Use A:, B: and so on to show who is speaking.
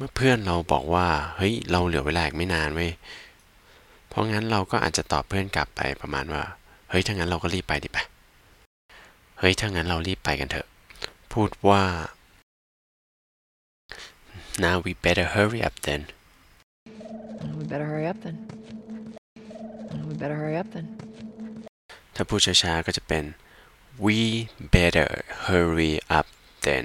A: เมื่อเพื่อนเราบอกว่า เฮ้ย เราเหลือเวลาอีกไม่นานเว้ย เพราะงั้นเราก็อาจจะตอบเพื่อนกลับไปประมาณว่า เฮ้ย ถ้างั้นเราก็รีบไปดิปะเฮ้ย ถ้างั้นเรารีบไปกันเถอะ พูดว่า now we better hurry up then
B: We better hurry up then. We better hurry up then.
A: ถ้าพูดช้าๆก็จะเป็น we better hurry up then